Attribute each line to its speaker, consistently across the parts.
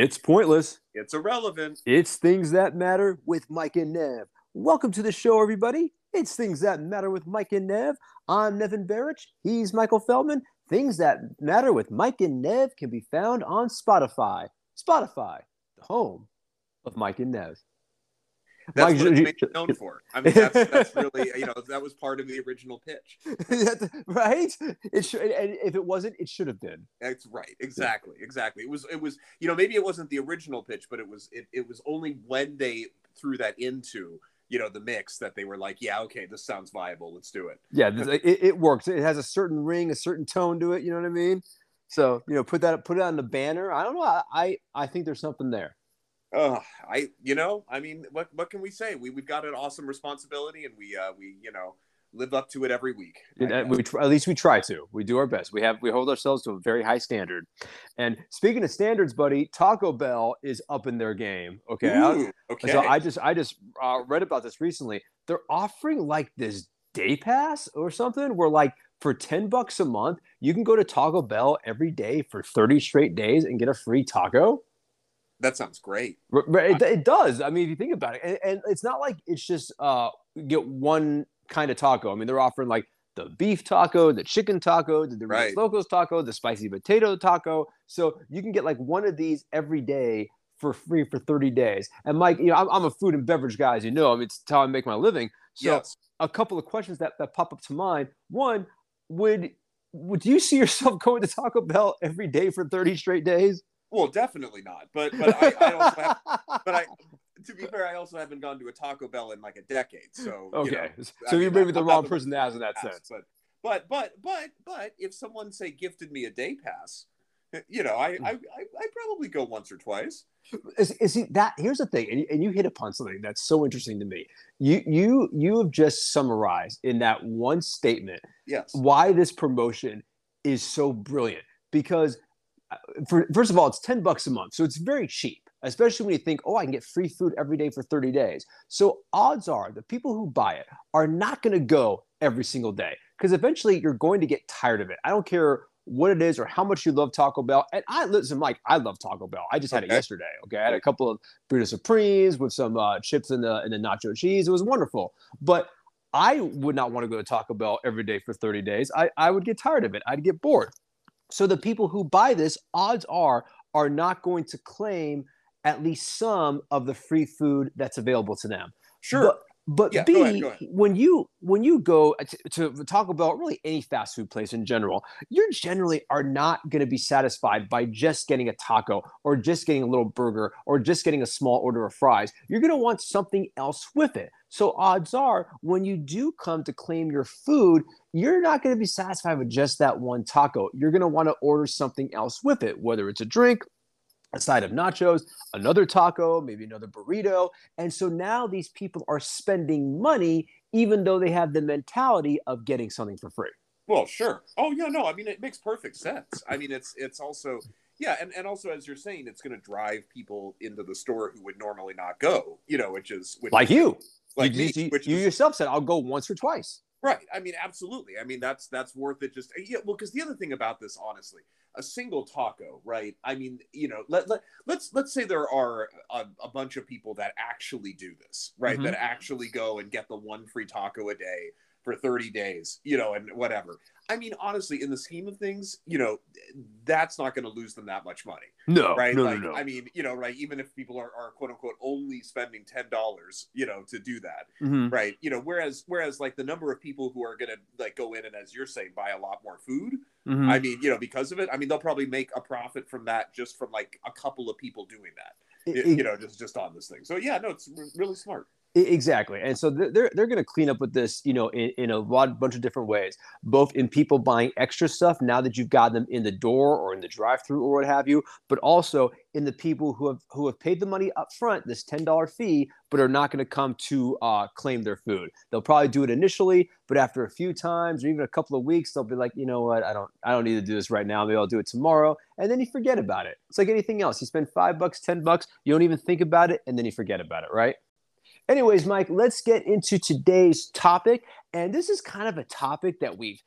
Speaker 1: It's pointless.
Speaker 2: It's irrelevant.
Speaker 1: It's things that matter with Mike and Nev. Welcome to the show, everybody. It's things that matter with Mike and Nev. I'm Nevin Barrich. He's Michael Feldman. Things that matter with Mike and Nev can be found on Spotify. Spotify, the home of Mike and Nev.
Speaker 2: That's
Speaker 1: Mike,
Speaker 2: what it's
Speaker 1: you-
Speaker 2: known for. I mean, that's, that's really, you know, that was part of the original pitch.
Speaker 1: right? It should, and if it wasn't, it should have been.
Speaker 2: That's right. Exactly. Exactly. It was, it was, you know, maybe it wasn't the original pitch, but it was, it, it was only when they threw that into, you know, the mix that they were like, yeah, okay, this sounds viable. Let's do it.
Speaker 1: Yeah, this- it, it works. It has a certain ring, a certain tone to it. You know what I mean? So you know, put that put it on the banner. I don't know. I, I think there's something there.
Speaker 2: Oh, I, you know, I mean, what, what can we say? We, we've got an awesome responsibility and we, uh, we, you know, live up to it every week.
Speaker 1: Uh, we at least we try to. We do our best. We have we hold ourselves to a very high standard. And speaking of standards, buddy, Taco Bell is up in their game. Okay.
Speaker 2: Ooh, okay.
Speaker 1: So I just I just uh, read about this recently. They're offering like this day pass or something where like for 10 bucks a month, you can go to Taco Bell every day for 30 straight days and get a free taco.
Speaker 2: That sounds great.
Speaker 1: It, it does. I mean, if you think about it, and, and it's not like it's just uh get one kind of taco. I mean, they're offering like the beef taco, the chicken taco, the Doritos
Speaker 2: Right.
Speaker 1: Locos taco, the spicy potato taco. So you can get like one of these every day for free for 30 days. And Mike, you know, I'm, I'm a food and beverage guy, as you know. I mean, it's how I make my living. So
Speaker 2: yes.
Speaker 1: a couple of questions that, that pop up to mind. One, would would you see yourself going to Taco Bell every day for 30 straight days?
Speaker 2: Well, definitely not. But but I, I also have, but I to be fair, I also haven't gone to a Taco Bell in like a decade. So you
Speaker 1: Okay,
Speaker 2: know,
Speaker 1: so
Speaker 2: I
Speaker 1: you're maybe the
Speaker 2: I'm
Speaker 1: wrong person to ask in that
Speaker 2: pass,
Speaker 1: sense.
Speaker 2: But but but but but if someone say gifted me a day pass, you know, I hmm. I I I'd probably go once or twice.
Speaker 1: is, is see that here's the thing and you, and you hit upon something that's so interesting to me you you you have just summarized in that one statement
Speaker 2: Yes.
Speaker 1: why this promotion is so brilliant because for, first of all it's 10 bucks a month so it's very cheap especially when you think oh i can get free food every day for 30 days. So odds are the people who buy it are not going to go every single day because eventually you're going to get tired of it. I don't care what it is or how much you love taco bell and i listen mike i love taco bell. I just had it yesterday okay? I had a couple of burrito supremes with some uh, chips and the, and the nacho cheese. It was wonderful. But I would not want to go to Taco Bell every day for 30 days. I, I would get tired of it. I'd get bored. So the people who buy this, odds are, are not going to claim at least some of the free food that's available to them.
Speaker 2: Sure.
Speaker 1: But, but
Speaker 2: Yeah,
Speaker 1: B,
Speaker 2: go ahead, go ahead.
Speaker 1: when you when you go to, to Taco Bell, really any fast food place in general, you generally are not going to be satisfied by just getting a taco or just getting a little burger or just getting a small order of fries. You're going to want something else with it. So odds are, when you do come to claim your food, you're not going to be satisfied with just that one taco. You're going to want to order something else with it, whether it's a drink, a side of nachos, another taco, maybe another burrito. And so now these people are spending money, even though they have the mentality of getting something for free.
Speaker 2: Well, sure. Oh yeah, no. I mean, it makes perfect sense. I mean, it's it's also yeah, and and also as you're saying, it's going to drive people into the store who would normally not go. You know, which is which
Speaker 1: Like
Speaker 2: is,
Speaker 1: you.
Speaker 2: like
Speaker 1: you,
Speaker 2: me,
Speaker 1: you, you
Speaker 2: is
Speaker 1: yourself said, I'll go once or twice.
Speaker 2: Right. I mean, absolutely. I mean, that's that's worth it. Just yeah. Well, because the other thing about this, honestly, a single taco, right? I mean, you know, let, let let's let's say there are a, a bunch of people that actually do this, right?
Speaker 1: Mhm.
Speaker 2: That actually go and get the one free taco a day for 30 days, you know, and whatever. I mean, honestly, in the scheme of things, you know, that's not going to lose them that much money,
Speaker 1: No,
Speaker 2: right?
Speaker 1: no,
Speaker 2: like,
Speaker 1: no, no.
Speaker 2: I mean, you know, right? Even if people are, are quote unquote only spending ten dollars, you know, to do that,
Speaker 1: Mhm.
Speaker 2: right? You know, whereas whereas like the number of people who are going to like go in and, as you're saying, buy a lot more food.
Speaker 1: Mhm.
Speaker 2: I mean, you know, because of it, I mean, they'll probably make a profit from that just from like a couple of people doing that,
Speaker 1: E-
Speaker 2: you know, just just on this thing. So yeah, no, it's re- really smart.
Speaker 1: Exactly, and so they're, they're going to clean up with this, you know, in, in a lot bunch of different ways. Both in people buying extra stuff now that you've got them in the door or in the drive-through or what have you, but also in the people who have who have paid the money up front, this ten dollar fee, but are not going to come to uh, claim their food. They'll probably do it initially, but after a few times or even a couple of weeks, they'll be like, you know what, I don't I don't need to do this right now. Maybe I'll do it tomorrow, and then you forget about it. It's like anything else. You spend five bucks, ten bucks, you don't even think about it, and then you forget about it, right? Anyways, Mike, let's get into today's topic. And this is kind of a topic that we've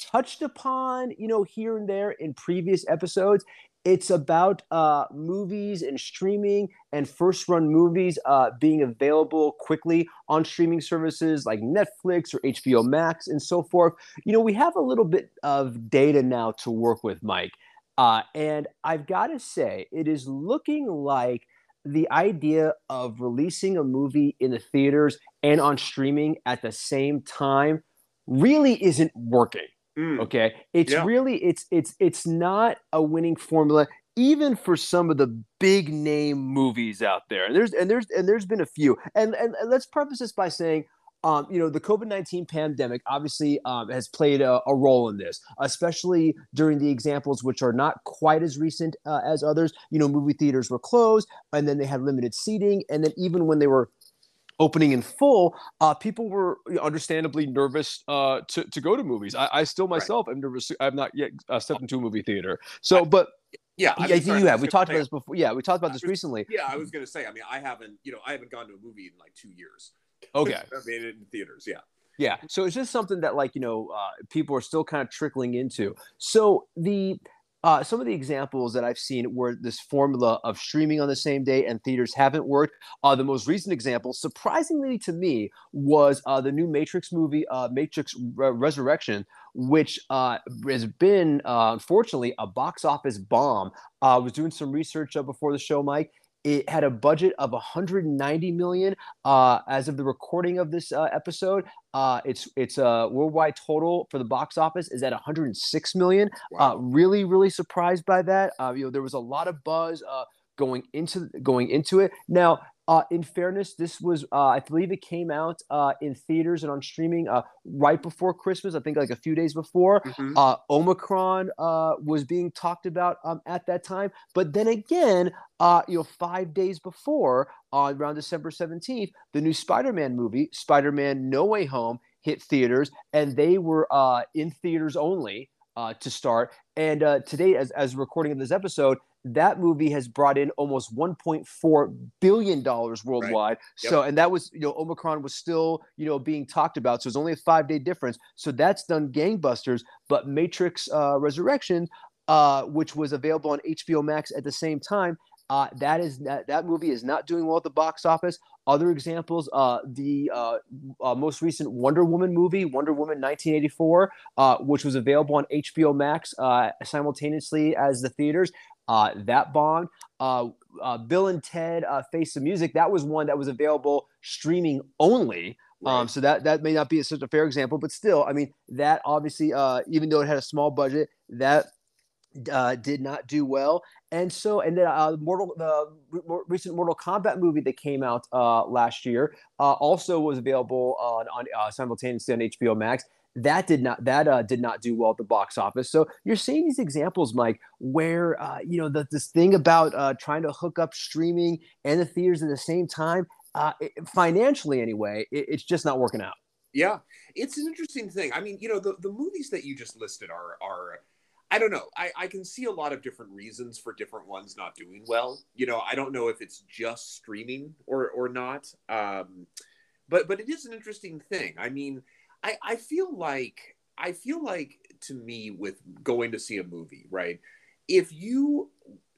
Speaker 1: touched upon, you know, here and there in previous episodes. it's about uh, movies and streaming and first run movies uh, being available quickly on streaming services like Netflix or HBO Max and so forth. You know, we have a little bit of data now to work with, Mike. Uh, and I've got to say, it is looking like the idea of releasing a movie in the theaters and on streaming at the same time really isn't working. Mm. Okay, it's yeah. really it's it's it's not a winning formula even for some of the big name movies out there. And there's and there's and there's been a few. And and, and let's preface this by saying um, you know, the COVID 19 pandemic obviously um, has played a, a, role in this, especially during the examples which are not quite as recent uh, as others. You know, movie theaters were closed and then they had limited seating. And then even when they were opening in full, uh, people were understandably nervous uh, to, to go to movies. I, I still myself right. am nervous. I've not yet uh, stepped into a movie theater. So, but
Speaker 2: yeah,
Speaker 1: I, mean, sorry, you have. We talked about this before. Yeah, we talked about this
Speaker 2: was,
Speaker 1: recently.
Speaker 2: Yeah, I was going to say. I mean, I haven't. You know, I haven't gone to a movie in like two years.
Speaker 1: Okay,
Speaker 2: I mean, in theaters. Yeah.
Speaker 1: Yeah. So it's just something that, like, you know, uh, people are still kind of trickling into. So the uh, some of the examples that I've seen where this formula of streaming on the same day and theaters haven't worked. Uh, the most recent example, surprisingly to me, was uh, the new Matrix movie, uh, Matrix Re- Resurrection, which uh, has been, uh, unfortunately, a box office bomb. I was doing some research before the show, Mike, it had a budget of 190 million uh, as of the recording of this uh, episode. Uh, its its uh, worldwide total for the box office is at 106 million. Wow. Uh, really, really surprised by that. Uh, you know, there was a lot of buzz uh, going into going into it. Now, uh, in fairness, this was, uh, I believe it came out uh, in theaters and on streaming uh, right before Christmas. I think like a few days before. Mm-hmm. Uh, Omicron uh, was being talked about um, at that time. But then again, you know, five days before, around December 17th, the new Spider Man movie, Spider Man No Way Home, hit theaters and they were in theaters only. to start. And today, as, as recording of this episode, that movie has brought in almost 1.4 billion dollars worldwide. Right. Yep. So, and that was you know Omicron was still you know being talked about, so it's only a five day difference. So that's done gangbusters. But Matrix uh, Resurrection, uh, which was available on HBO Max at the same time, uh, that is that, that movie is not doing well at the box office. Other examples, uh, the uh, uh most recent Wonder Woman movie, Wonder Woman 1984, uh, which was available on HBO Max uh, simultaneously as the theaters, uh, that bond. Uh, uh, Bill and Ted uh, Face the Music. That was one that was available streaming only. Um, right. Um, so that that may not be such a fair example, but still, I mean, that obviously, uh, even though it had a small budget, that uh, did not do well. And so, and then uh, Mortal, the recent Mortal Kombat movie that came out uh, last year uh, also was available on, on uh, simultaneously on HBO Max that did not that uh, did not do well at the box office. So you're seeing these examples, Mike, where uh, you know the, this thing about uh, trying to hook up streaming and the theaters at the same time, uh, it, financially anyway, it, it's just not working out.
Speaker 2: Yeah, it's an interesting thing. I mean, you know, the, the movies that you just listed are are I don't know. I, I can see a lot of different reasons for different ones not doing well. You know, I don't know if it's just streaming or or not. Um, but but it is an interesting thing. I mean I, I feel like I feel like to me with going to see a movie, right? If you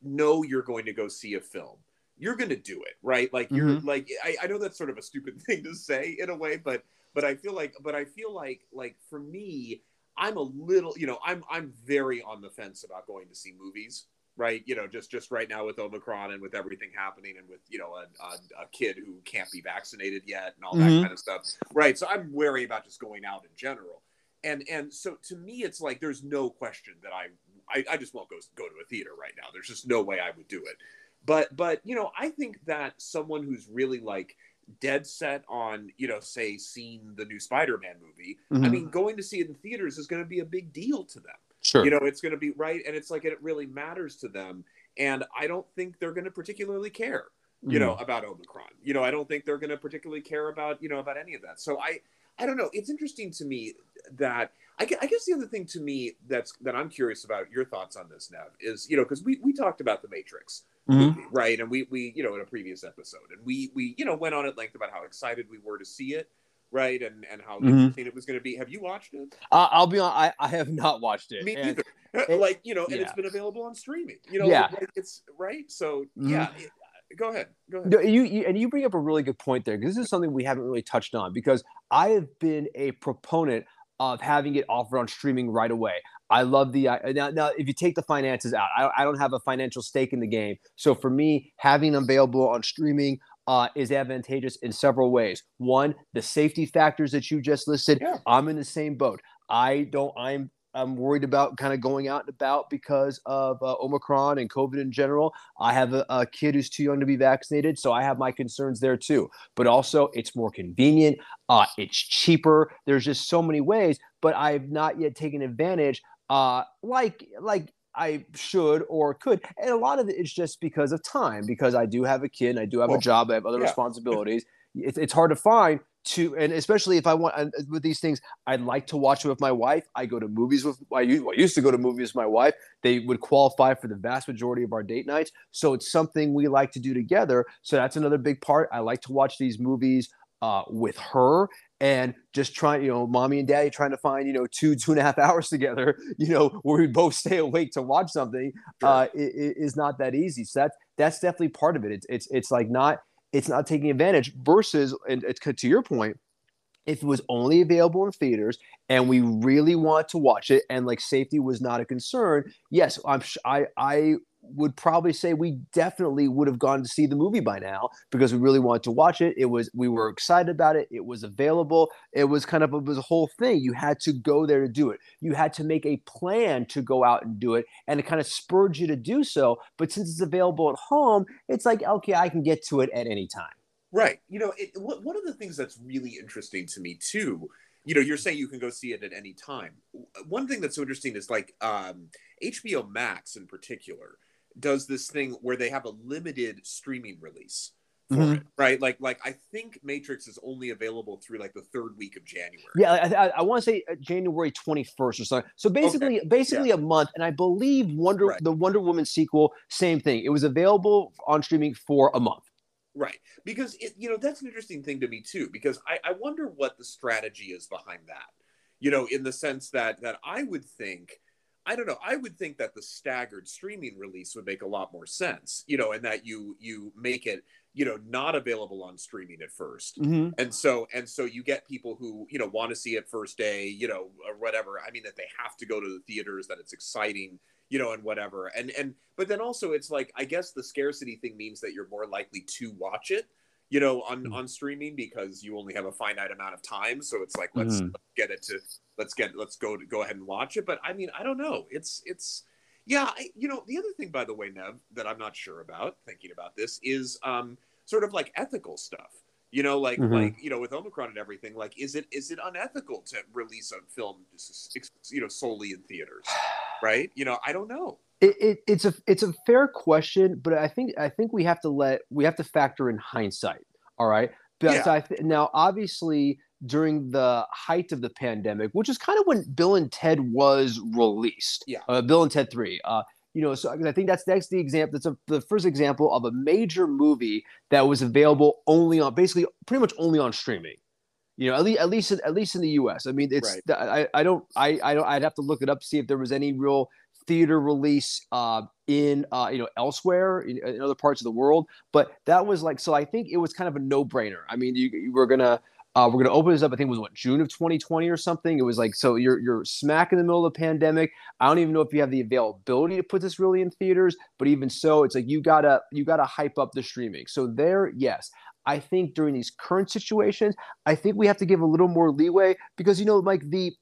Speaker 2: know you're going to go see a film, you're going to do it, right? Like you're mm-hmm. like I, I know that's sort of a stupid thing to say in a way, but but I feel like but I feel like like for me, I'm a little, you know, I'm I'm very on the fence about going to see movies right? You know, just just right now with Omicron and with everything happening, and with you know a, a, a kid who can't be vaccinated yet and all that mm-hmm. kind of stuff, right? So I'm wary about just going out in general, and and so to me, it's like there's no question that I I, I just won't go go to a theater right now. There's just no way I would do it. But but you know, I think that someone who's really like dead set on you know say seeing the new spider-man movie mm-hmm. i mean going to see it in theaters is going to be a big deal to them
Speaker 1: Sure.
Speaker 2: You know, it's going to be right. And it's like it really matters to them. And I don't think they're going to particularly care, you mm. know, about Omicron. You know, I don't think they're going to particularly care about, you know, about any of that. So I, I don't know. It's interesting to me that I, I guess the other thing to me that's that I'm curious about your thoughts on this, Nev, is you know because we we talked about the Matrix, mm-hmm. right? And we we you know in a previous episode, and we we you know went on at length about how excited we were to see it. Right? And and how
Speaker 1: Mhm.
Speaker 2: interesting it was going to be. Have you watched it?
Speaker 1: Uh, I'll be on. I, I have not watched it.
Speaker 2: Me
Speaker 1: and-
Speaker 2: neither.
Speaker 1: it-
Speaker 2: like you know, and it's been available on streaming. You know,
Speaker 1: Yeah.
Speaker 2: like, it's right. So
Speaker 1: Mhm.
Speaker 2: yeah, it- go ahead. Go ahead.
Speaker 1: No, you, you and you bring up a really good point there because this is something we haven't really touched on because I have been a proponent of having it offered on streaming right away. I love the uh, now. Now, if you take the finances out, I, I don't have a financial stake in the game. So for me, having available on streaming uh, is advantageous in several ways. One, the safety factors that you just listed.
Speaker 2: Yeah.
Speaker 1: I'm in the same boat. I don't. I'm. I'm worried about kind of going out and about because of uh, Omicron and COVID in general. I have a, a kid who's too young to be vaccinated, so I have my concerns there too. But also, it's more convenient. Uh, it's cheaper. There's just so many ways. But I've not yet taken advantage, uh, like like I should or could. And a lot of it is just because of time, because I do have a kid, and I do have
Speaker 2: Well,
Speaker 1: a job, I have other
Speaker 2: yeah.
Speaker 1: responsibilities. It's, it's hard to find to, and especially if I want with these things, I'd like to watch it with my wife. I go to movies with I used, well, I used to go to movies with my wife. They would qualify for the vast majority of our date nights. So it's something we like to do together. So that's another big part. I like to watch these movies uh, with her and just trying, you know, mommy and daddy trying to find, you know, two, two and a half hours together, you know, where we both stay awake to watch something
Speaker 2: Sure.
Speaker 1: uh, is not that easy. So that's, that's definitely part of it. It's, it's, it's like not, it's not taking advantage versus, and it's to your point, if it was only available in theaters and we really want to watch it and like safety was not a concern, yes, I'm sh- I I would probably say we definitely would have gone to see the movie by now because we really wanted to watch it. It was we were excited about it. It was available. It was kind of it was a whole thing. You had to go there to do it. You had to make a plan to go out and do it, and it kind of spurred you to do so. But since it's available at home, it's like okay, I can get to it at any time.
Speaker 2: Right. You know, it, one of the things that's really interesting to me too. You know, you're saying you can go see it at any time. One thing that's so interesting is like um, HBO Max in particular does this thing where they have a limited streaming release for
Speaker 1: Mhm.
Speaker 2: it, right? Like, like I think Matrix is only available through like the third week of January.
Speaker 1: Yeah, I, I, I want to say uh, January 21st or something. So basically, basically a month. And I believe Wonder
Speaker 2: Right.
Speaker 1: the Wonder Woman sequel, same thing. It was available on streaming for a month.
Speaker 2: Right. Because it, you know, that's an interesting thing to me too, because I, I wonder what the strategy is behind that. You know, in the sense that that I would think, I don't know, I would think that the staggered streaming release would make a lot more sense, you know, and that you you make it, you know, not available on streaming at 1st
Speaker 1: Mm-hmm.
Speaker 2: And so and so you get people who, you know, want to see it first day, you know, or whatever. I mean that they have to go to the theaters, that it's exciting, you know, and whatever. And and but then also it's like I guess the scarcity thing means that you're more likely to watch it, you know, on
Speaker 1: Mm.
Speaker 2: on streaming because you only have a finite amount of time. So it's like let's
Speaker 1: Mhm.
Speaker 2: get it to let's get let's go to go ahead and watch it. But I mean, I don't know. It's it's yeah, I, you know, the other thing by the way, Nev, that I'm not sure about thinking about this is um sort of like ethical stuff. You know, like
Speaker 1: Mhm.
Speaker 2: like you know, with Omicron and everything, like is it is it unethical to release a film, you know, solely in theaters? Right? You know, I don't know.
Speaker 1: It, it, it's a it's a fair question, but I think I think we have to let we have to factor in hindsight. All right, because
Speaker 2: Yeah.
Speaker 1: I th- now obviously during the height of the pandemic, which is kind of when Bill and Ted was released.
Speaker 2: Yeah.
Speaker 1: uh, Bill and Ted Three. Uh, you know, so I think that's that's the example. That's a, the first example of a major movie that was available only on basically pretty much only on streaming. You know, at least at least in, at least in the U.S. I mean, it's I, I don't I I don't I'd have to look it up to see if there was any real theater release uh, in uh, you know elsewhere in, in other parts of the world. But that was like so. I think it was kind of a no brainer. I mean, you, you were gonna. Uh, we're gonna open this up. I think it was what June of 2020 or something. It was like so you're you're smack in the middle of the pandemic. I don't even know if you have the availability to put this really in theaters, but even so, it's like you gotta you gotta hype up the streaming. So there, yes, I think during these current situations, I think we have to give a little more leeway because you know, like the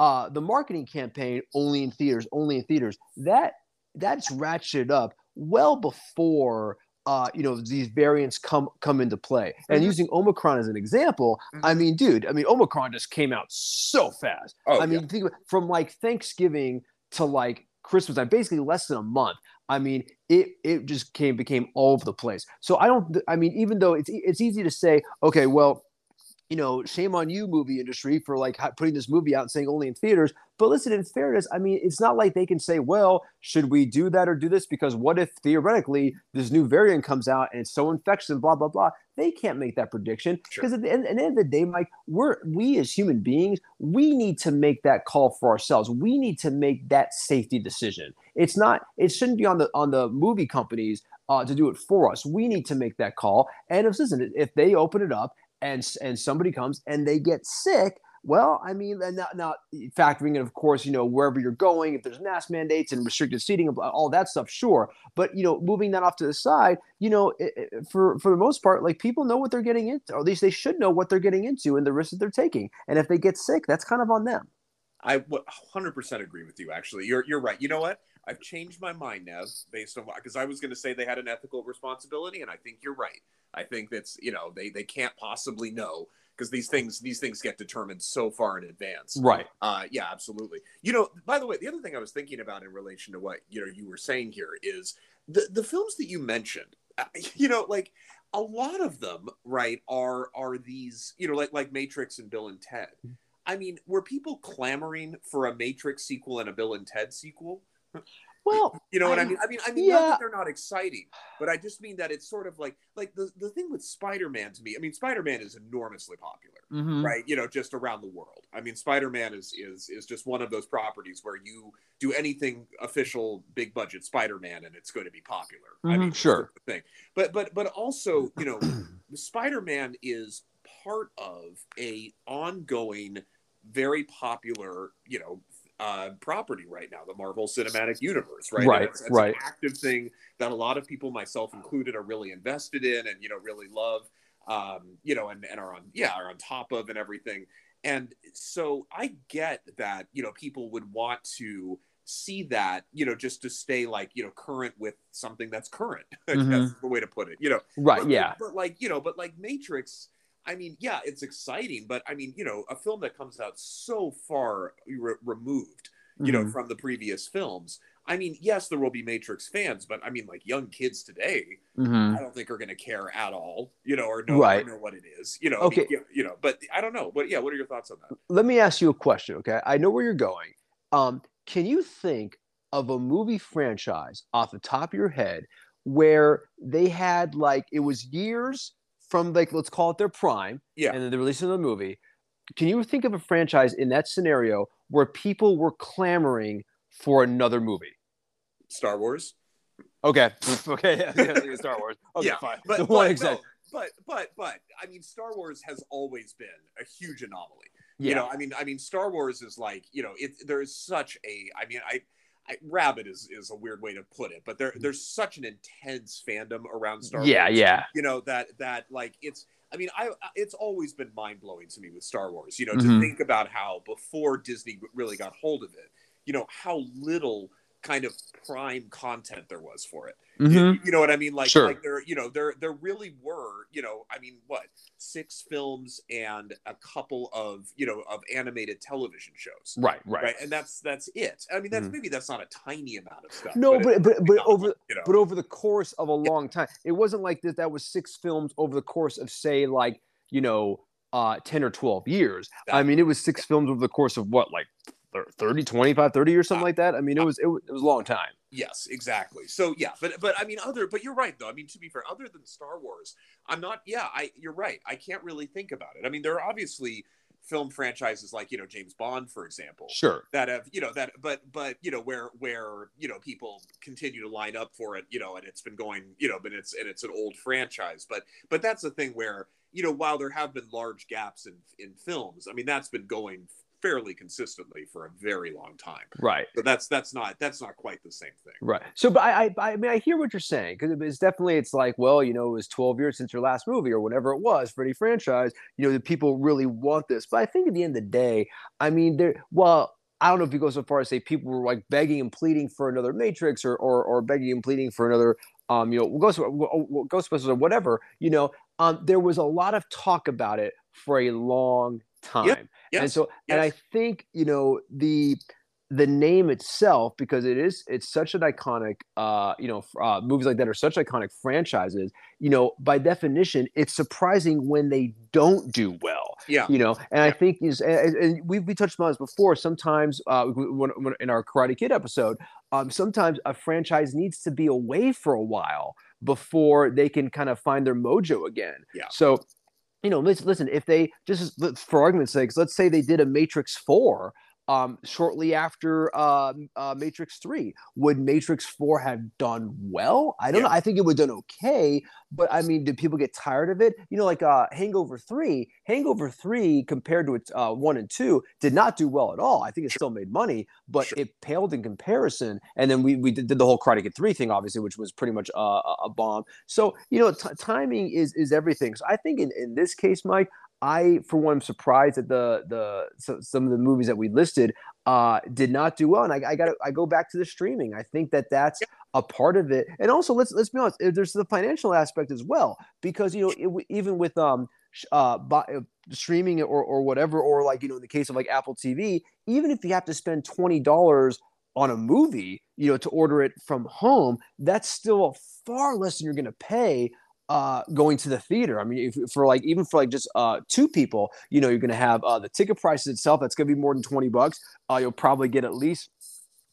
Speaker 1: uh, the marketing campaign only in theaters, only in theaters. That that's ratcheted up well before uh, you know these variants come come into play. And
Speaker 2: Mhm.
Speaker 1: using Omicron as an example, I
Speaker 2: Mhm.
Speaker 1: mean, dude, I mean, Omicron just came out so fast.
Speaker 2: Oh,
Speaker 1: I mean, think about, from like Thanksgiving to like Christmas time, basically less than a month. I mean, it it just came became all over the place. So I don't. I mean, even though it's it's easy to say, okay, well, you know, shame on you, movie industry, for like putting this movie out and saying only in theaters. But listen, in fairness, I mean, it's not like they can say, well, should we do that or do this? Because what if theoretically this new variant comes out and it's so infectious and blah, blah, blah? They can't make that prediction. Because sure. at, the end, at the end of the day, Mike, we're we as human beings, we need to make that call for ourselves. We need to make that safety decision. It's not, it shouldn't be on the on the movie companies uh, to do it for us. We need to make that call. And if listen, if they open it up and and somebody comes and they get sick, well, I mean, not, not factoring in, of course, you know, wherever you're going, if there's mask mandates and restricted seating, all that stuff, sure. But you know, moving that off to the side, you know, it, it, for for the most part, like people know what they're getting into, or at least they should know what they're getting into and the risks that they're taking. And if they get sick, that's kind of on them.
Speaker 2: I 100% agree with you. Actually, you're you're right. You know what? I've changed my mind now based on what because I was going to say they had an ethical responsibility, and I think you're right. I think that's you know they they can't possibly know because these things these things get determined so far in advance.
Speaker 1: Right.
Speaker 2: Uh, yeah, absolutely. You know, by the way, the other thing I was thinking about in relation to what you know you were saying here is the the films that you mentioned. Uh, you know, like a lot of them, right, are are these you know like like Matrix and Bill and Ted. I mean, were people clamoring for a Matrix sequel and a Bill and Ted sequel?
Speaker 1: Well,
Speaker 2: you know what I, I mean? I mean, I mean, yeah. not that they're not exciting, but I just mean that it's sort of like, like the, the thing with Spider-Man to me. I mean, Spider-Man is enormously popular, mm-hmm. right? You know, just around the world. I mean, Spider-Man is is is just one of those properties where you do anything official, big budget Spider-Man, and it's going to be popular.
Speaker 1: Mm-hmm. I mean,
Speaker 2: sure thing, but but but also, you know, Spider-Man is part of a ongoing, very popular, you know, uh, property right now, the Marvel Cinematic Universe, right?
Speaker 1: Right, right.
Speaker 2: An active thing that a lot of people, myself included, are really invested in and you know really love, um, you know, and, and are on yeah are on top of and everything. And so I get that you know people would want to see that you know just to stay like you know current with something that's current. Mm-hmm. that's the way to put it. You know,
Speaker 1: right?
Speaker 2: But,
Speaker 1: yeah.
Speaker 2: But, but like you know, but like Matrix I mean, yeah, it's exciting, but I mean, you know, a film that comes out so far re- removed, you mm-hmm. know, from the previous films. I mean, yes, there will be Matrix fans, but I mean, like young kids today, mm-hmm. I don't think are going to care at all, you know, or know, right. or know what it is, you know.
Speaker 1: Okay,
Speaker 2: I mean, you know, but I don't know. But yeah, what are your thoughts on that?
Speaker 1: Let me ask you a question. Okay, I know where you're going. Um, can you think of a movie franchise off the top of your head where they had like it was years from like let's call it their prime,
Speaker 2: yeah,
Speaker 1: and then the release of the movie. Can you think of a franchise in that scenario where people were clamoring for another movie?
Speaker 2: Star Wars.
Speaker 1: Okay. okay. Yeah, Star Wars. Okay,
Speaker 2: yeah,
Speaker 1: fine.
Speaker 2: But, but, no, but but but I mean, Star Wars has always been a huge anomaly. Yeah. You know, I mean, I mean, Star Wars is like you know, it there is such a. I mean, I I, rabid is is a weird way to put it, but there mm-hmm. there's such an intense fandom around Star
Speaker 1: yeah,
Speaker 2: Wars.
Speaker 1: Yeah, yeah.
Speaker 2: You know that that like it's. I mean, I it's always been mind blowing to me with Star Wars. You know, mm-hmm. to think about how before Disney really got hold of it, you know how little kind of prime content there was for it. Mm-hmm. You, you, know what I mean? Like,
Speaker 1: sure.
Speaker 2: like there, you know, there there really were, you know, I mean, what six films and a couple of you know of animated television shows.
Speaker 1: Right, right,
Speaker 2: right, and that's that's it. I mean, that's mm-hmm. maybe that's not a tiny amount of stuff.
Speaker 1: No, but but, but, but over you know. but over the course of a long time, it wasn't like that. That was six films over the course of say like you know uh 10 or 12 years. That, I mean, it was six films over the course of what like 30 25 30 or something uh, like that? I mean it was it, was, it was a long time.
Speaker 2: Yes exactly. So yeah but but i mean other but you're right though. I mean to be fair other than star wars i'm not yeah i you're right. I can't really think about it. I mean there are obviously film franchises like you know James Bond for example
Speaker 1: sure.
Speaker 2: that have you know that but but you know where where you know people continue to line up for it you know and it's been going you know but it's and it's an old franchise. But but that's the thing where you know while there have been large gaps in in films I mean that's been going fairly consistently for a very long time.
Speaker 1: Right.
Speaker 2: But that's that's not that's not quite the same thing.
Speaker 1: Right. So, but I I, I mean I hear what you're saying because it's definitely it's like well you know it was 12 years since your last movie or whatever it was for any franchise you know the people really want this but I think at the end of the day I mean there well I don't know if you go so far as say people were like begging and pleading for another Matrix or or, or begging and pleading for another um you know Ghost Ghostbusters or whatever you know um there was a lot of talk about it for a long time. Yep. Yes. And so, yes. and I think you know the the name itself because it is it's such an iconic uh you know uh, movies like that are such iconic franchises you know by definition it's surprising when they don't do well
Speaker 2: Yeah.
Speaker 1: You know, and I think is and, and we we touched on this before. Sometimes uh, when, when, in our Karate Kid episode, um, sometimes a franchise needs to be away for a while before they can kind of find their mojo again.
Speaker 2: Yeah.
Speaker 1: So. You know, listen. If they just for argument's sake, let's say they did a Matrix Four, um, shortly after uh, uh, Matrix 3. Would Matrix 4 have done well? I don't
Speaker 2: Yeah.
Speaker 1: know. I think it would have done okay, but I mean, did people get tired of it? You know, like uh, Hangover 3, Hangover 3 compared to its uh, 1 and 2 did not do well at all. I think it still made money, but
Speaker 2: Sure.
Speaker 1: it paled in comparison. And then we, we did, did the whole Karate Kid 3 thing, obviously, which was pretty much uh, a, a bomb. So, you know, t- timing is is everything. So I think in, in this case, Mike, I, for one, am surprised that the the so, some of the movies that we listed uh, did not do well. And I, I got I go back to the streaming. I think that that's a part of it. And also, let's let's be honest. eh, There's the financial aspect as well, because you know it, even with um uh, buy, uh streaming or or whatever, or like you know in the case of like Apple TV, even if you have to spend twenty dollars on a movie, you know, to order it from home, that's still far less than you're going to pay uh, going to the theater. I mean, if, for like even for like just uh, two people, you know, you're going to have uh, the ticket prices itself. That's going to be more than twenty bucks. Uh, you'll probably get at least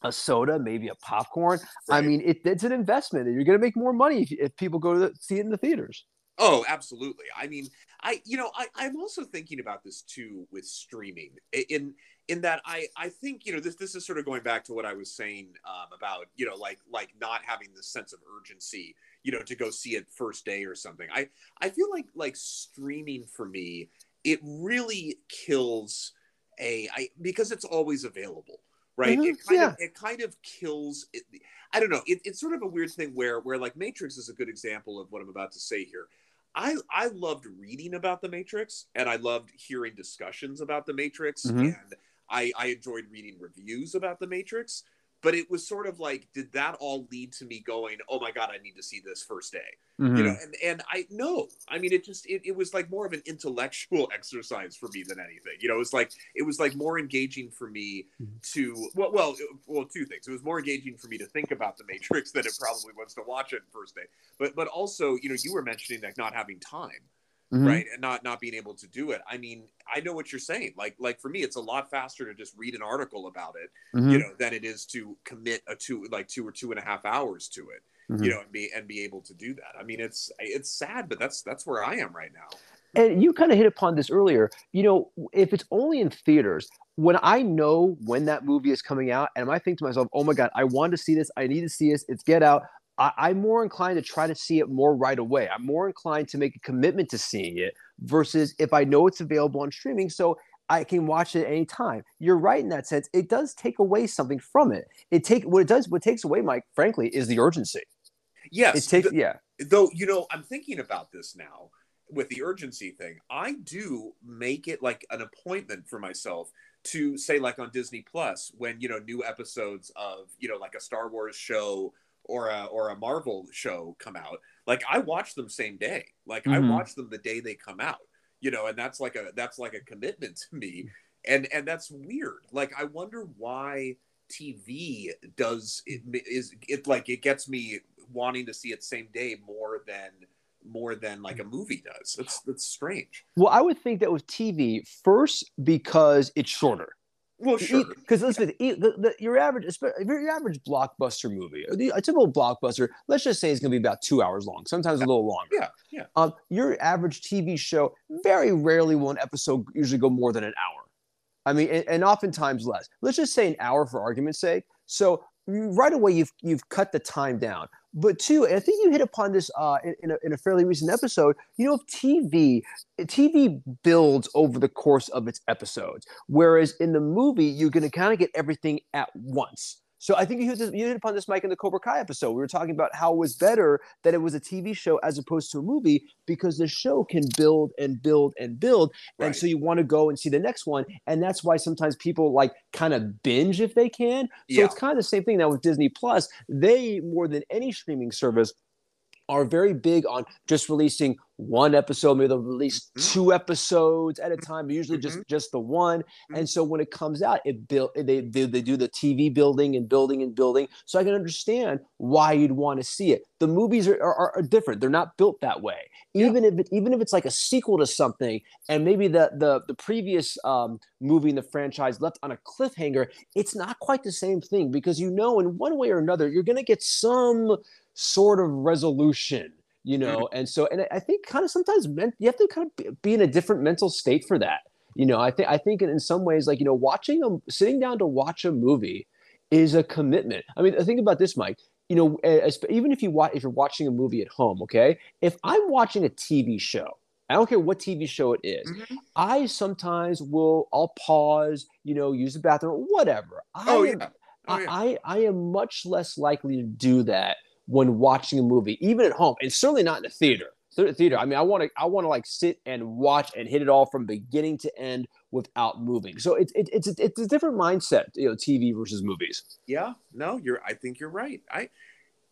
Speaker 1: a soda, maybe a popcorn. I mean, it, it's an investment, and you're going to make more money if, if people go to the, see it in the theaters.
Speaker 2: Oh, absolutely. I mean, I you know, I, I'm also thinking about this too with streaming. In in that I I think you know this this is sort of going back to what I was saying um, about you know like like not having this sense of urgency you know to go see it first day or something. I I feel like like streaming for me it really kills a I because it's always available. Right,
Speaker 1: Mhm,
Speaker 2: it kind
Speaker 1: yeah.
Speaker 2: of it kind of kills it. I don't know. It, it's sort of a weird thing where where like Matrix is a good example of what I'm about to say here. I I loved reading about the Matrix and I loved hearing discussions about the Matrix
Speaker 1: Mhm.
Speaker 2: and I I enjoyed reading reviews about the Matrix. But it was sort of like, did that all lead to me going, "Oh my god, I need to see this first day"?
Speaker 1: Mm-hmm.
Speaker 2: You know, and and I no, I mean, it just it, it was like more of an intellectual exercise for me than anything. You know, it was like it was like more engaging for me to well, well, well, two things. It was more engaging for me to think about the Matrix than it probably was to watch it first day. But but also, you know, you were mentioning like not having time,
Speaker 1: Mhm.
Speaker 2: right, and not not being able to do it. I mean, I know what you're saying. Like like for me, it's a lot faster to just read an article about it,
Speaker 1: Mhm.
Speaker 2: you know, than it is to commit a two like two or two and a half hours to it
Speaker 1: Mhm.
Speaker 2: you know, and be and be able to do that. I mean, it's it's sad, but that's that's where I am right now.
Speaker 1: and you kind of hit upon this earlier you know if it's only in theaters when i know when that movie is coming out and i think to myself oh my god i want to see this i need to see this it's get out I, i'm more inclined to try to see it more right away i'm more inclined to make a commitment to seeing it versus if i know it's available on streaming so I can watch it anytime. You're right in that sense. It does take away something from it. It take what it does. What takes away, Mike, frankly, is the urgency.
Speaker 2: Yes,
Speaker 1: It takes,
Speaker 2: th-
Speaker 1: yeah.
Speaker 2: though you know, I'm thinking about this now with the urgency thing. I do make it like an appointment for myself to say like on Disney Plus when you know new episodes of you know like a Star Wars show or a or a Marvel show come out. Like I watch them same day. Like I
Speaker 1: Mhm.
Speaker 2: watch them the day they come out. You know, and that's like a that's like a commitment to me. And and that's weird. Like I wonder why TV does it is it like it gets me wanting to see it same day more than more than like a movie does. That's that's strange.
Speaker 1: Well, I would think that with TV first because it's shorter.
Speaker 2: Well, sure.
Speaker 1: Because let's face it, the, the, your average, your average blockbuster movie, the- a typical blockbuster, let's just say it's going to be about two hours long, sometimes a little longer.
Speaker 2: Yeah, yeah.
Speaker 1: Um, your average TV show, very rarely will an episode usually go more than an hour. I mean, and, and oftentimes less. Let's just say an hour for argument's sake. So right away, you've you've cut the time down. But two, and I think you hit upon this uh, in, in, a, in a fairly recent episode. You know, if TV TV builds over the course of its episodes, whereas in the movie you're going to kind of get everything at once. So I think you hit, this, you hit upon this, Mike, in the Cobra Kai episode. We were talking about how it was better that it was a TV show as opposed to a movie because the show can build and build and build, and so you want to go and see the next one, and that's why sometimes people like kind of binge if they can. So
Speaker 2: Yeah.
Speaker 1: it's kind of the same thing now with Disney Plus. They more than any streaming service are very big on just releasing one episode maybe they'll release
Speaker 2: Mhm.
Speaker 1: two episodes at a time usually just
Speaker 2: Mhm.
Speaker 1: just the one and so when it comes out it built they, they they do the tv building and building and building so i can understand why you'd want to see it the movies are, are, are different they're not built that way
Speaker 2: Yeah.
Speaker 1: even if it, even if it's like a sequel to something and maybe the the the previous um, movie in the franchise left on a cliffhanger it's not quite the same thing because you know in one way or another you're going to get some sort of resolution you know and so and I- think kind of sometimes men, you have to kind of be- in a different mental state for that you know i think i think in some ways like you know watching a sitting down to watch a movie is a commitment i mean think about this mike you know as, even if you watch if you're watching a movie at home okay if i'm watching a tv show i don't care what tv show it is,
Speaker 2: Mhm.
Speaker 1: i sometimes will i'll pause you know use the bathroom whatever
Speaker 2: Oh
Speaker 1: I am-
Speaker 2: yeah. Oh, yeah.
Speaker 1: I, I I am much less likely to do that when watching a movie, even at home, and certainly not in the theater. Thea- Theater. I mean, I want to I want to like sit and watch and hit it all from beginning to end without moving. So it's it, it's a, it's a different mindset, you know, TV versus movies.
Speaker 2: yeah no you're i think you're right i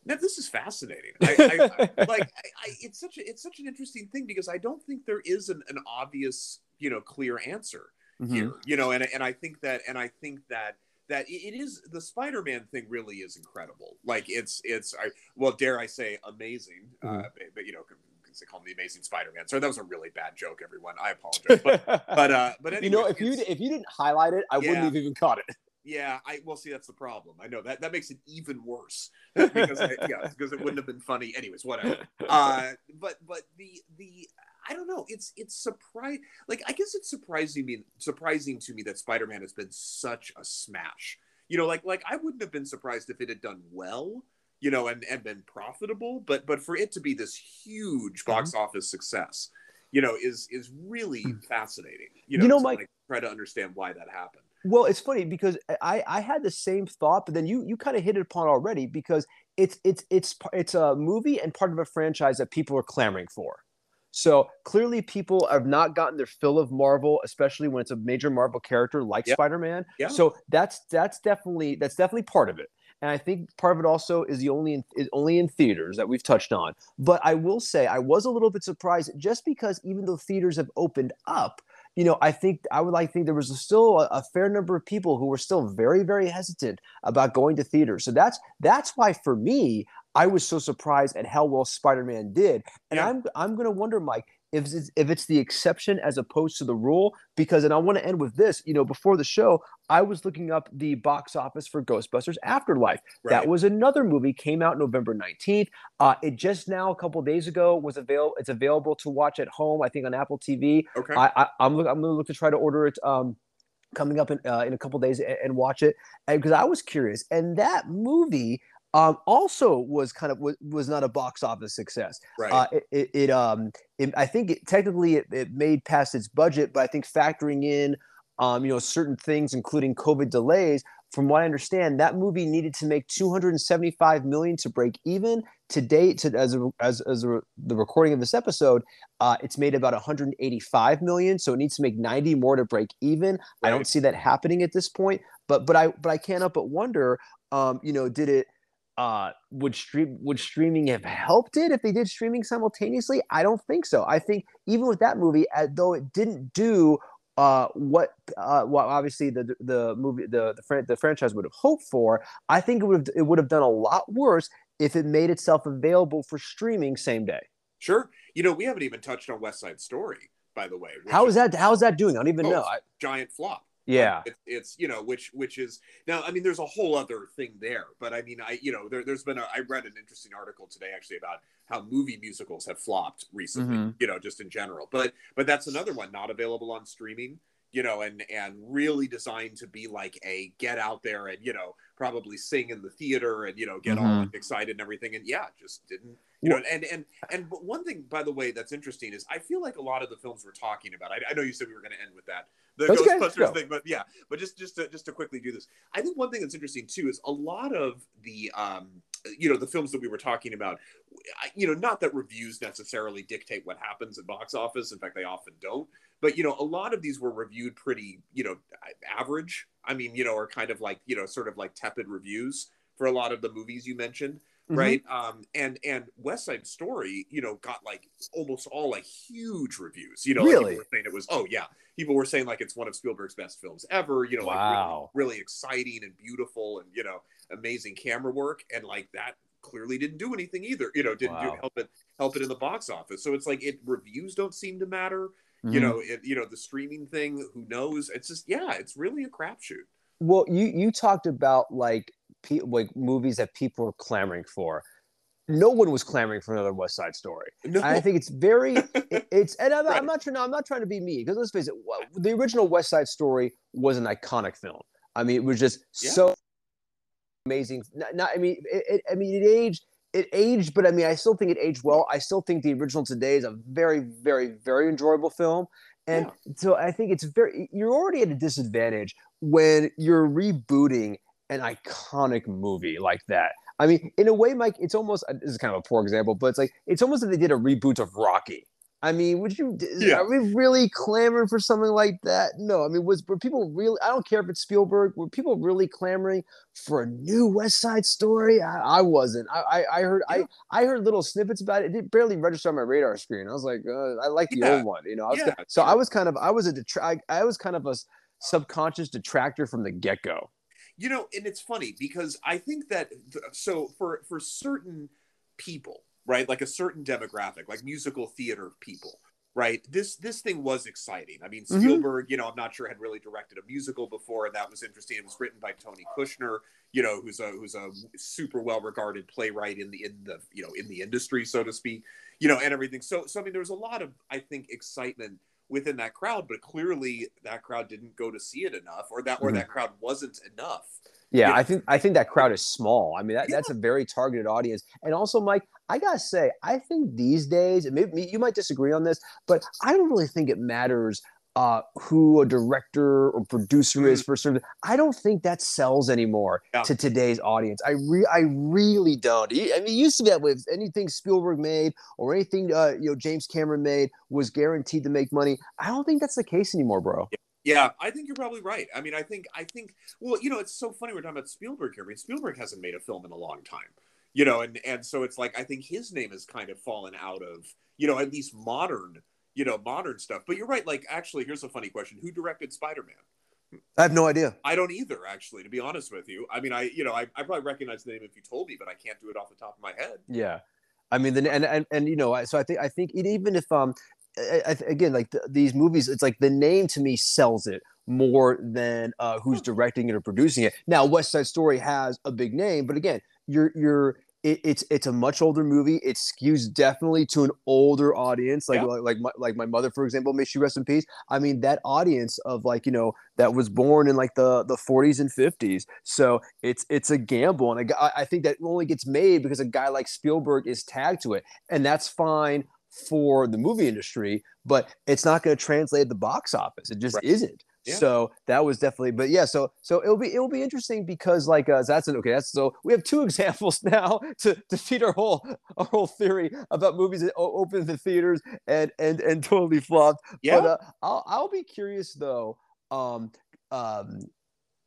Speaker 2: now this is fascinating I, I, I like I, I, it's such a it's such an interesting thing because i don't think there is an, an obvious you know clear answer
Speaker 1: Mm-hmm.
Speaker 2: here you know and, and i think that and i think that that it is the spider-man thing really is incredible like it's it's I, well dare i say amazing uh,
Speaker 1: Mhm.
Speaker 2: but you know because they call him the amazing spider-man so that was a really bad joke everyone i apologize but but uh but
Speaker 1: you know, if you if you didn't highlight it, I
Speaker 2: Yeah.
Speaker 1: wouldn't have even caught it.
Speaker 2: yeah, I well see that's the problem. I know that that makes it even worse because I, yeah, because it wouldn't have been funny anyways. Whatever. Uh, but but the the I don't know. It's it's surprise. Like I guess it's surprising me surprising to me that Spider Man has been such a smash. You know, like like I wouldn't have been surprised if it had done well. You know, and and been profitable. But but for it to be this huge box
Speaker 1: Mm-hmm.
Speaker 2: office success, you know, is is really fascinating. You know,
Speaker 1: Hmm. You know,
Speaker 2: to,
Speaker 1: Mike-
Speaker 2: like, try to understand why that happened.
Speaker 1: Well, it's funny because I I had the same thought, but then you you kind of hit it upon already because it's it's it's it's a movie and part of a franchise that people are clamoring for. So clearly, people have not gotten their fill of Marvel, especially when it's a major Marvel character like
Speaker 2: Yep.
Speaker 1: Spider-Man.
Speaker 2: Yeah.
Speaker 1: So that's that's definitely that's definitely part of it. And I think part of it also is the only in, is only in theaters that we've touched on. But I will say I was a little bit surprised just because even though theaters have opened up, you know, I think I would like to think there was still a, a fair number of people who were still very, very hesitant about going to theaters. So that's that's why for me, I was so surprised at how well Spider-Man did. And
Speaker 2: Yeah.
Speaker 1: I'm I'm gonna wonder, Mike, if it's, if it's the exception as opposed to the rule. Because, and I want to end with this. You know, before the show, I was looking up the box office for Ghostbusters Afterlife. That was another movie. Came out November nineteenth. Uh, it just now a couple days ago was available. It's available to watch at home. I think on Apple TV.
Speaker 2: okay.
Speaker 1: I, I I'm look, I'm gonna look to try to order it um coming up in uh, in a couple days and, and watch it because I was curious and that movie um also was kind of was, was not a box office success.
Speaker 2: right.
Speaker 1: Uh, it, it, it um it, I think it, technically it, it made past its budget, but I think factoring in um you know certain things including COVID delays. From what I understand, that movie needed to make 275 million to break even. To date, to, as a, as as a, the recording of this episode, uh, it's made about 185 million, so it needs to make 90 more to break even. I don't see that happening at this point, but but I but I can't help but wonder, um, you know, did it uh would stream would streaming have helped it if they did streaming simultaneously? I don't think so. I think even with that movie, uh, though it didn't do uh what uh well obviously the the movie the the, the franchise would have hoped for, I think it would have it would have done a lot worse if it made itself available for streaming same day.
Speaker 2: Sure. You know, we haven't even touched on West Side Story, by the way.
Speaker 1: How is that? How is that doing? I don't even
Speaker 2: Oh,
Speaker 1: know.
Speaker 2: giant flop?
Speaker 1: Yeah.
Speaker 2: Like, it, it's you know which which is now. I mean, there's a whole other thing there, but I mean, I you know there, there's been a I read an interesting article today actually about how movie musicals have flopped recently.
Speaker 1: Mhm.
Speaker 2: You know, just in general. But but that's another one not available on streaming. You know, and and really designed to be like a get out there and you know probably sing in the theater and you know get all
Speaker 1: Mhm.
Speaker 2: excited and everything. And yeah, just didn't you know and and and but one thing by the way that's interesting is i feel like a lot of the films we're talking about i, I know you said we were going to end with that the
Speaker 1: let's
Speaker 2: ghostbusters thing but yeah but just just to just to quickly do this i think one thing that's interesting too is a lot of the um you know the films that we were talking about you know not that reviews necessarily dictate what happens at box office. In fact they often don't but you know a lot of these were reviewed pretty you know average. I mean you know are kind of like you know sort of like tepid reviews for a lot of the movies you mentioned mm-hmm. right? Um, and and West Side Story, you know, got like almost all like huge reviews. You know,
Speaker 1: really
Speaker 2: like saying it was. Oh yeah, people were saying like it's one of Spielberg's best films ever. You know,
Speaker 1: wow.
Speaker 2: like really, really exciting and beautiful, and you know, amazing camera work, and like that clearly didn't do anything either. You know, didn't wow. do, help it help it in the box office. So it's like it reviews don't seem to matter. Mm-hmm. You know, it, you know the streaming thing. Who knows? It's just yeah, it's really a crapshoot.
Speaker 1: Well, you you talked about like pe- like movies that people are clamoring for. No one was clamoring for another West Side Story. No. I think it's very it, it's and I'm, right. I'm not trying. No, I'm not trying to be me because let's face it. The original West Side Story was an iconic film. I mean, it was just yeah. so amazing. Not, not I mean, it, it, I mean, it aged. It aged, but I mean, I still think it aged well. I still think the original today is a very, very, very enjoyable film. And yeah. so I think it's very, you're already at a disadvantage when you're rebooting an iconic movie like that. I mean, in a way, Mike, it's almost, this is kind of a poor example, but it's like, it's almost like they did a reboot of Rocky. I mean, would you? Yeah. Are we really clamoring for something like that? No. I mean, was were people really? I don't care if it's Spielberg. Were people really clamoring for a new West Side Story? I, I wasn't. I, I, I heard yeah. I, I heard little snippets about it. It didn't barely register on my radar screen. I was like, uh, I like the yeah. old one. You know. I was yeah, so I was kind of I was a detra- I, I was kind of a subconscious detractor from the get go.
Speaker 2: You know, and it's funny because I think that so for for certain people right? Like a certain demographic, like musical theater people, right? This this thing was exciting. I mean, mm-hmm. Spielberg, mm-hmm. you know, I'm not sure had really directed a musical before, and that was interesting. It was written by Tony Kushner, you know, who's a who's a super well regarded playwright in the in the you know in the industry, so to speak, you know, and everything. So so I mean, there was a lot of I think excitement within that crowd, but clearly that crowd didn't go to see it enough, or that or mm-hmm. that crowd wasn't enough.
Speaker 1: Yeah, I think I think that crowd is small. I mean, that, yeah. that's a very targeted audience. And also, Mike, I gotta say, I think these days, and maybe you might disagree on this, but I don't really think it matters uh, who a director or producer is mm. for certain. I don't think that sells anymore yeah. to today's audience. I re- I really don't. I mean, it used to be that way. anything Spielberg made or anything uh, you know James Cameron made was guaranteed to make money. I don't think that's the case anymore, bro.
Speaker 2: Yeah. Yeah, I think you're probably right. I mean, I think I think well, you know, it's so funny we're talking about Spielberg here. I mean, Spielberg hasn't made a film in a long time, you know, and and so it's like I think his name has kind of fallen out of you know at least modern you know modern stuff. But you're right. Like, actually, here's a funny question: Who directed Spider Man?
Speaker 1: I have no idea.
Speaker 2: I don't either, actually, to be honest with you. I mean, I you know I, I probably recognize the name if you told me, but I can't do it off the top of my head.
Speaker 1: Yeah. I mean, the, and, and and you know, so I think I think even if um I, again, like the, these movies, it's like the name to me sells it more than uh, who's directing it or producing it. Now, West Side Story has a big name, but again, you're you're it, it's it's a much older movie. It skews definitely to an older audience, like yeah. like like my, like my mother, for example. May she rest in peace. I mean, that audience of like you know that was born in like the the 40s and 50s. So it's it's a gamble, and I, I think that only gets made because a guy like Spielberg is tagged to it, and that's fine for the movie industry, but it's not going to translate at the box office. It just right. isn't. Yeah. So that was definitely, but yeah. So so it'll be it'll be interesting because like uh, that's an okay. That's so we have two examples now to feed our whole our whole theory about movies that open the theaters and and and totally flopped. Yeah. But uh, I'll I'll be curious though. Um, um,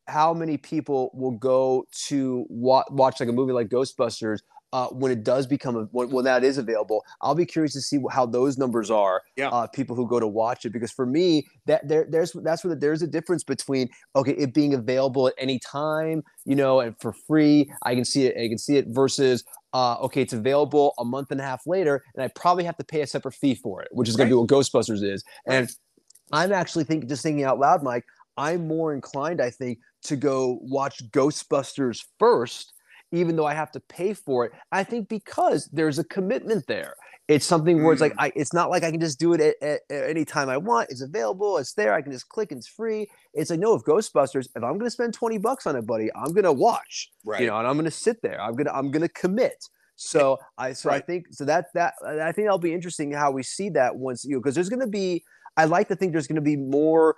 Speaker 1: how many people will go to wa- watch like a movie like Ghostbusters uh, when it does become a, when, when, that is available. I'll be curious to see how those numbers are.
Speaker 2: Yeah.
Speaker 1: Uh, people who go to watch it because for me that there there's that's where the, there's a difference between okay it being available at any time you know and for free I can see it I can see it versus uh, okay, it's available a month and a half later, and I probably have to pay a separate fee for it, which is going to be what Ghostbusters is. And I'm actually thinking, just thinking out loud, Mike, I'm more inclined, I think, to go watch Ghostbusters first even though I have to pay for it. I think because there's a commitment there. It's something where it's like mm. I, it's not like I can just do it at, at, at, any time I want. It's available. It's there. I can just click. It's free. It's like no, if Ghostbusters, if I'm gonna spend twenty bucks on it, buddy, I'm gonna watch.
Speaker 2: Right.
Speaker 1: You know, and I'm gonna sit there. I'm gonna I'm gonna commit. So I so right. I think so that that I think that'll be interesting how we see that once you know because there's gonna be I like to think there's gonna be more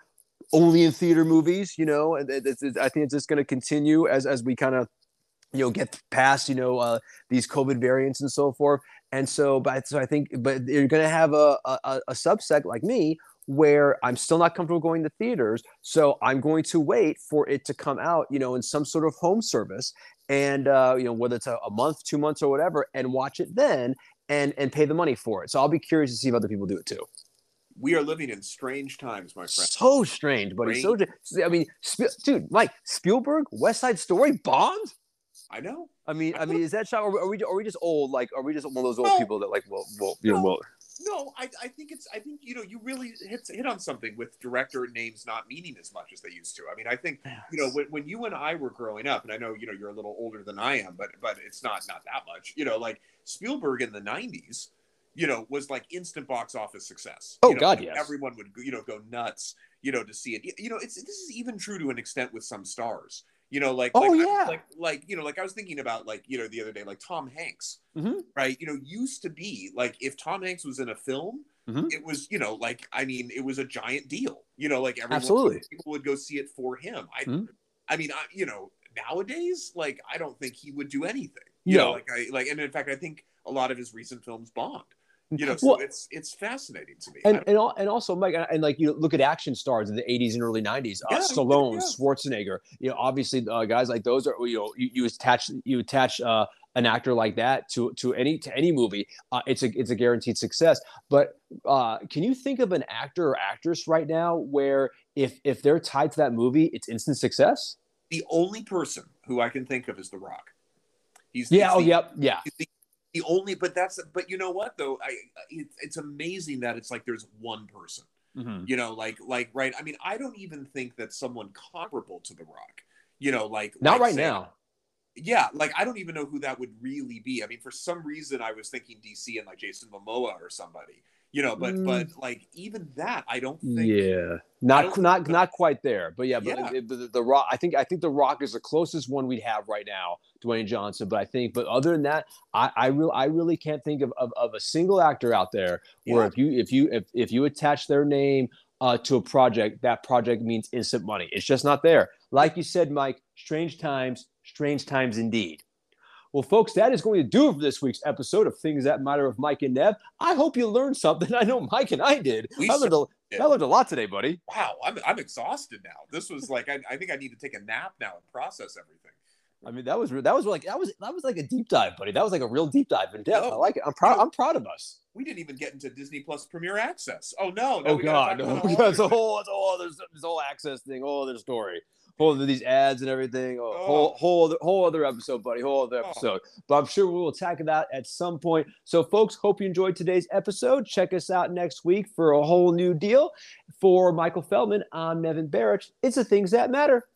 Speaker 1: only in theater movies. You know, and it's, it's, I think it's just gonna continue as as we kind of you know get past you know uh, these covid variants and so forth and so but so i think but you're going to have a, a, a subset like me where i'm still not comfortable going to theaters so i'm going to wait for it to come out you know in some sort of home service and uh, you know whether it's a, a month, two months, or whatever, and watch it then and and pay the money for it. So I'll be curious to see if other people do it too.
Speaker 2: We are living in strange times, my friend.
Speaker 1: So strange, buddy. So I mean, dude, Mike Spielberg, West Side Story, bombed.
Speaker 2: I know.
Speaker 1: I mean, I, I mean, is that shot? Are we, are we just old? Like, are we just one of those old no, people that like, well, well, you no, know, well.
Speaker 2: No, I, I think it's I think you know you really hit hit on something with director names not meaning as much as they used to. I mean, I think you know when, when you and I were growing up, and I know you know you're a little older than I am, but but it's not not that much. You know, like Spielberg in the '90s, you know, was like instant box office success.
Speaker 1: Oh
Speaker 2: you know,
Speaker 1: God, yes.
Speaker 2: Everyone would you know go nuts, you know, to see it. You know, it's this is even true to an extent with some stars. You know, like
Speaker 1: oh
Speaker 2: like,
Speaker 1: yeah,
Speaker 2: like like you know, like I was thinking about like you know the other day, like Tom Hanks,
Speaker 1: mm-hmm.
Speaker 2: right? You know, used to be like if Tom Hanks was in a film,
Speaker 1: mm-hmm.
Speaker 2: it was you know like I mean it was a giant deal. You know, like everyone
Speaker 1: absolutely
Speaker 2: people would go see it for him. I
Speaker 1: mm-hmm.
Speaker 2: I mean, I, you know, nowadays, like I don't think he would do anything. You
Speaker 1: no.
Speaker 2: know, like I like, and in fact, I think a lot of his recent films bombed. You know, so well, it's it's fascinating to me.
Speaker 1: And and, and also, Mike, and like you look at action stars in the '80s and early '90s, uh, yeah, uh, Stallone, yeah. Schwarzenegger. You know, obviously, uh, guys like those are you know you, you attach you attach uh, an actor like that to to any to any movie, uh, it's a it's a guaranteed success. But uh, can you think of an actor or actress right now where if if they're tied to that movie, it's instant success?
Speaker 2: The only person who I can think of is The Rock.
Speaker 1: He's yeah. He's oh, yep. Yeah.
Speaker 2: The, the only but that's but you know what though? I it, it's amazing that it's like there's one person.
Speaker 1: Mm-hmm.
Speaker 2: you know like like right? I mean i don't even think that someone comparable to the rock you know like
Speaker 1: not
Speaker 2: like
Speaker 1: right say, now.
Speaker 2: Yeah like i don't even know who that would really be. I mean for some reason i was thinking dc and like jason momoa or somebody you know but mm. but like even that i don't think
Speaker 1: yeah not not not quite there but yeah but yeah. It, the, the, rock i think i think the rock is the closest one we'd have right now dwayne johnson but i think but other than that i i really i really can't think of, of, of a single actor out there where yeah. if you if you if, if you attach their name uh, to a project that project means instant money it's just not there like you said mike strange times strange times indeed well, folks, that is going to do it for this week's episode of Things That Matter of Mike and Nev. I hope you learned something. I know Mike and I did. We I learned, a, I learned a lot today, buddy.
Speaker 2: Wow, I'm, I'm exhausted now. This was like I, I think I need to take a nap now and process everything.
Speaker 1: I mean, that was that was like that was that was like a deep dive, buddy. That was like a real deep dive in depth. No, I like it. I'm proud. No, I'm proud of us.
Speaker 2: We didn't even get into Disney Plus Premier Access. Oh no!
Speaker 1: no oh god! No. It's a whole, it's a whole other, this whole access thing, whole other story whole these ads and everything. Oh, oh. Whole whole other, whole other episode, buddy. Whole other oh. episode. Oh. But I'm sure we will tackle that at some point. So, folks, hope you enjoyed today's episode. Check us out next week for a whole new deal. For Michael Feldman, I'm Nevin Barrett. It's the things that matter.